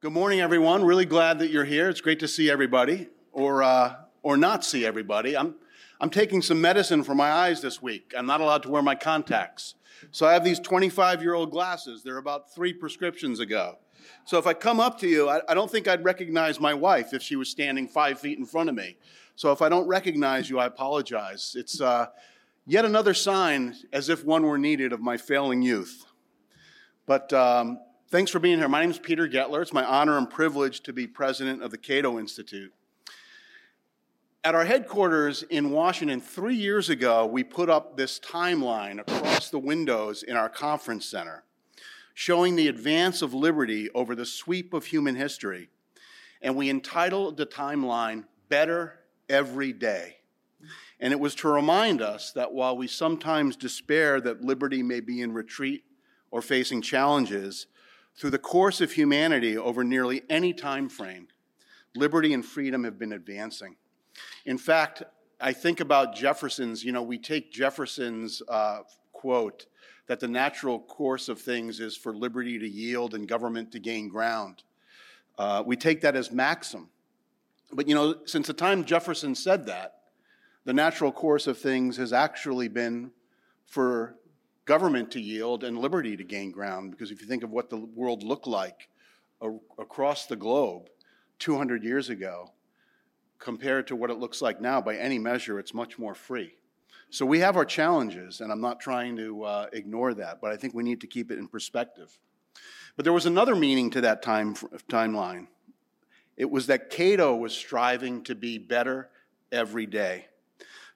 Good morning, everyone. Really glad that you're here. It's great to see everybody, or uh, or not see everybody. I'm I'm taking some medicine for my eyes this week. I'm not allowed to wear my contacts, so I have these 25 year old glasses. They're about three prescriptions ago. So if I come up to you, I, I don't think I'd recognize my wife if she was standing five feet in front of me. So if I don't recognize you, I apologize. It's uh, yet another sign, as if one were needed, of my failing youth. But um, Thanks for being here. My name is Peter Goettler. It's my honor and privilege to be president of the Cato Institute. At our headquarters in Washington, three years ago, we put up this timeline across the windows in our conference center, showing the advance of liberty over the sweep of human history. And we entitled the timeline, Better Every Day. And it was to remind us that while we sometimes despair that liberty may be in retreat or facing challenges, through the course of humanity over nearly any time frame, liberty and freedom have been advancing. In fact, I think about Jefferson's, you know, we take Jefferson's uh, quote that the natural course of things is for liberty to yield and government to gain ground. Uh, we take that as maxim. But, you know, since the time Jefferson said that, the natural course of things has actually been for government to yield and liberty to gain ground. Because if you think of what the world looked like across the globe 200 years ago, compared to what it looks like now, by any measure, it's much more free. So we have our challenges, and I'm not trying to uh, ignore that, but I think we need to keep it in perspective. But there was another meaning to that time timeline. It was that Cato was striving to be better every day,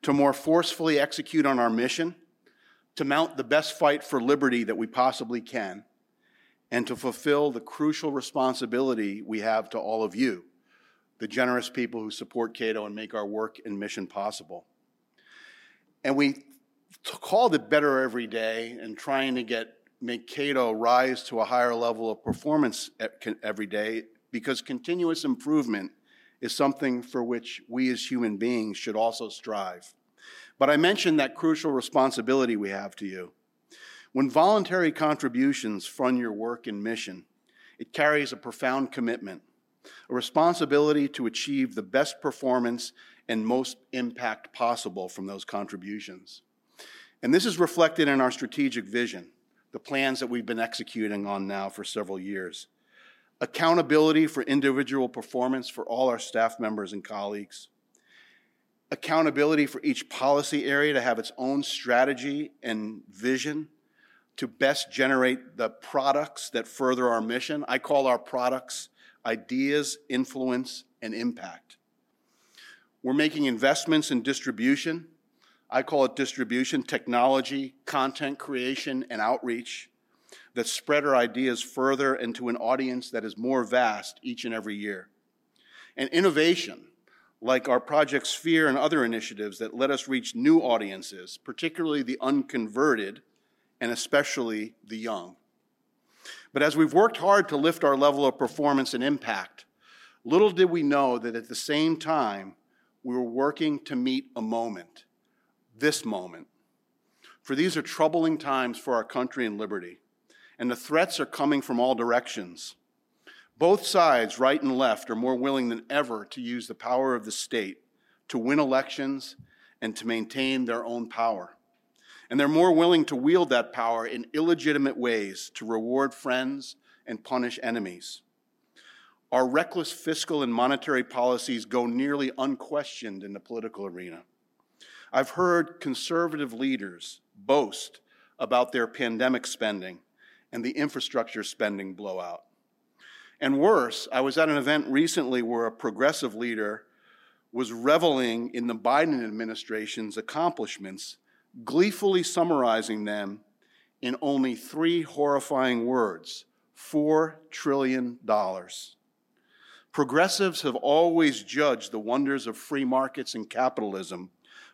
to more forcefully execute on our mission, to mount the best fight for liberty that we possibly can, and to fulfill the crucial responsibility we have to all of you, the generous people who support Cato and make our work and mission possible. And we called it Better Every Day and trying to get make Cato rise to a higher level of performance every day because continuous improvement is something for which we as human beings should also strive. But I mentioned that crucial responsibility we have to you. When voluntary contributions fund your work and mission, it carries a profound commitment, a responsibility to achieve the best performance and most impact possible from those contributions. And this is reflected in our strategic vision, the plans that we've been executing on now for several years. Accountability for individual performance for all our staff members and colleagues accountability for each policy area to have its own strategy and vision to best generate the products that further our mission. I call our products ideas, influence, and impact. We're making investments in distribution. I call it distribution, technology, content creation, and outreach that spread our ideas further into an audience that is more vast each and every year. And innovation, like our Project Sphere and other initiatives that let us reach new audiences, particularly the unconverted and especially the young. But as we've worked hard to lift our level of performance and impact, little did we know that at the same time, we were working to meet a moment, this moment. For these are troubling times for our country and liberty, and the threats are coming from all directions. Both sides, right and left, are more willing than ever to use the power of the state to win elections and to maintain their own power. And they're more willing to wield that power in illegitimate ways to reward friends and punish enemies. Our reckless fiscal and monetary policies go nearly unquestioned in the political arena. I've heard conservative leaders boast about their pandemic spending and the infrastructure spending blowout. And worse, I was at an event recently where a progressive leader was reveling in the Biden administration's accomplishments, gleefully summarizing them in only three horrifying words $4 trillion. Progressives have always judged the wonders of free markets and capitalism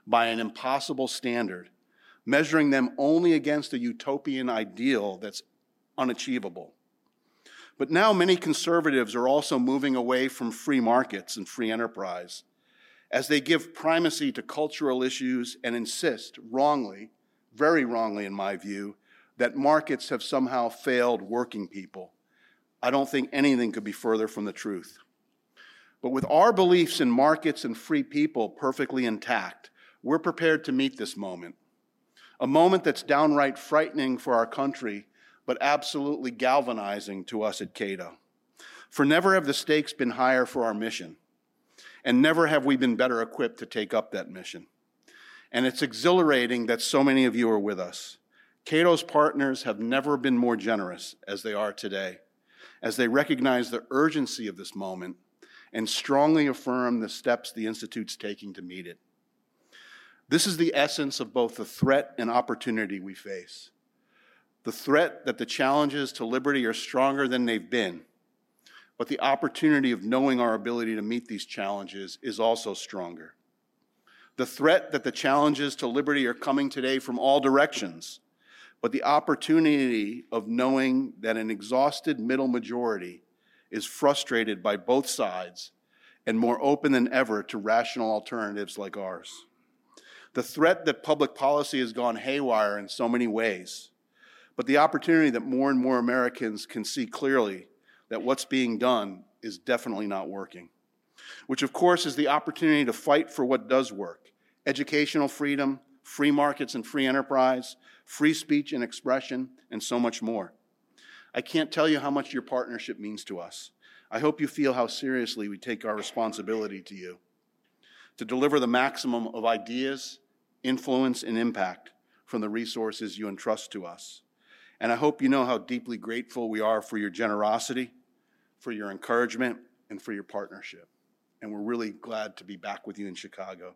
by an impossible standard, measuring them only against a utopian ideal that's unachievable. But now many conservatives are also moving away from free markets and free enterprise as they give primacy to cultural issues and insist, wrongly, very wrongly in my view, that markets have somehow failed working people. I don't think anything could be further from the truth. But with our beliefs in markets and free people perfectly intact, we're prepared to meet this moment. A moment that's downright frightening for our country, but absolutely galvanizing to us at Cato. For never have the stakes been higher for our mission, and never have we been better equipped to take up that mission. And it's exhilarating that so many of you are with us. Cato's partners have never been more generous as they are today, as they recognize the urgency of this moment and strongly affirm the steps the Institute's taking to meet it. This is the essence of both the threat and opportunity we face. The threat that the challenges to liberty are stronger than they've been, but the opportunity of knowing our ability to meet these challenges is also stronger. The threat that the challenges to liberty are coming today from all directions, but the opportunity of knowing that an exhausted middle majority is frustrated by both sides and more open than ever to rational alternatives like ours the threat that public policy has gone haywire in so many ways, but the opportunity that more and more Americans can see clearly that what's being done is definitely not working. Which, of course, is the opportunity to fight for what does work educational freedom, free markets and free enterprise, free speech and expression, and so much more. I can't tell you how much your partnership means to us. I hope you feel how seriously we take our responsibility to you to deliver the maximum of ideas, influence, and impact from the resources you entrust to us. And I hope you know how deeply grateful we are for your generosity, for your encouragement, and for your partnership. And we're really glad to be back with you in Chicago.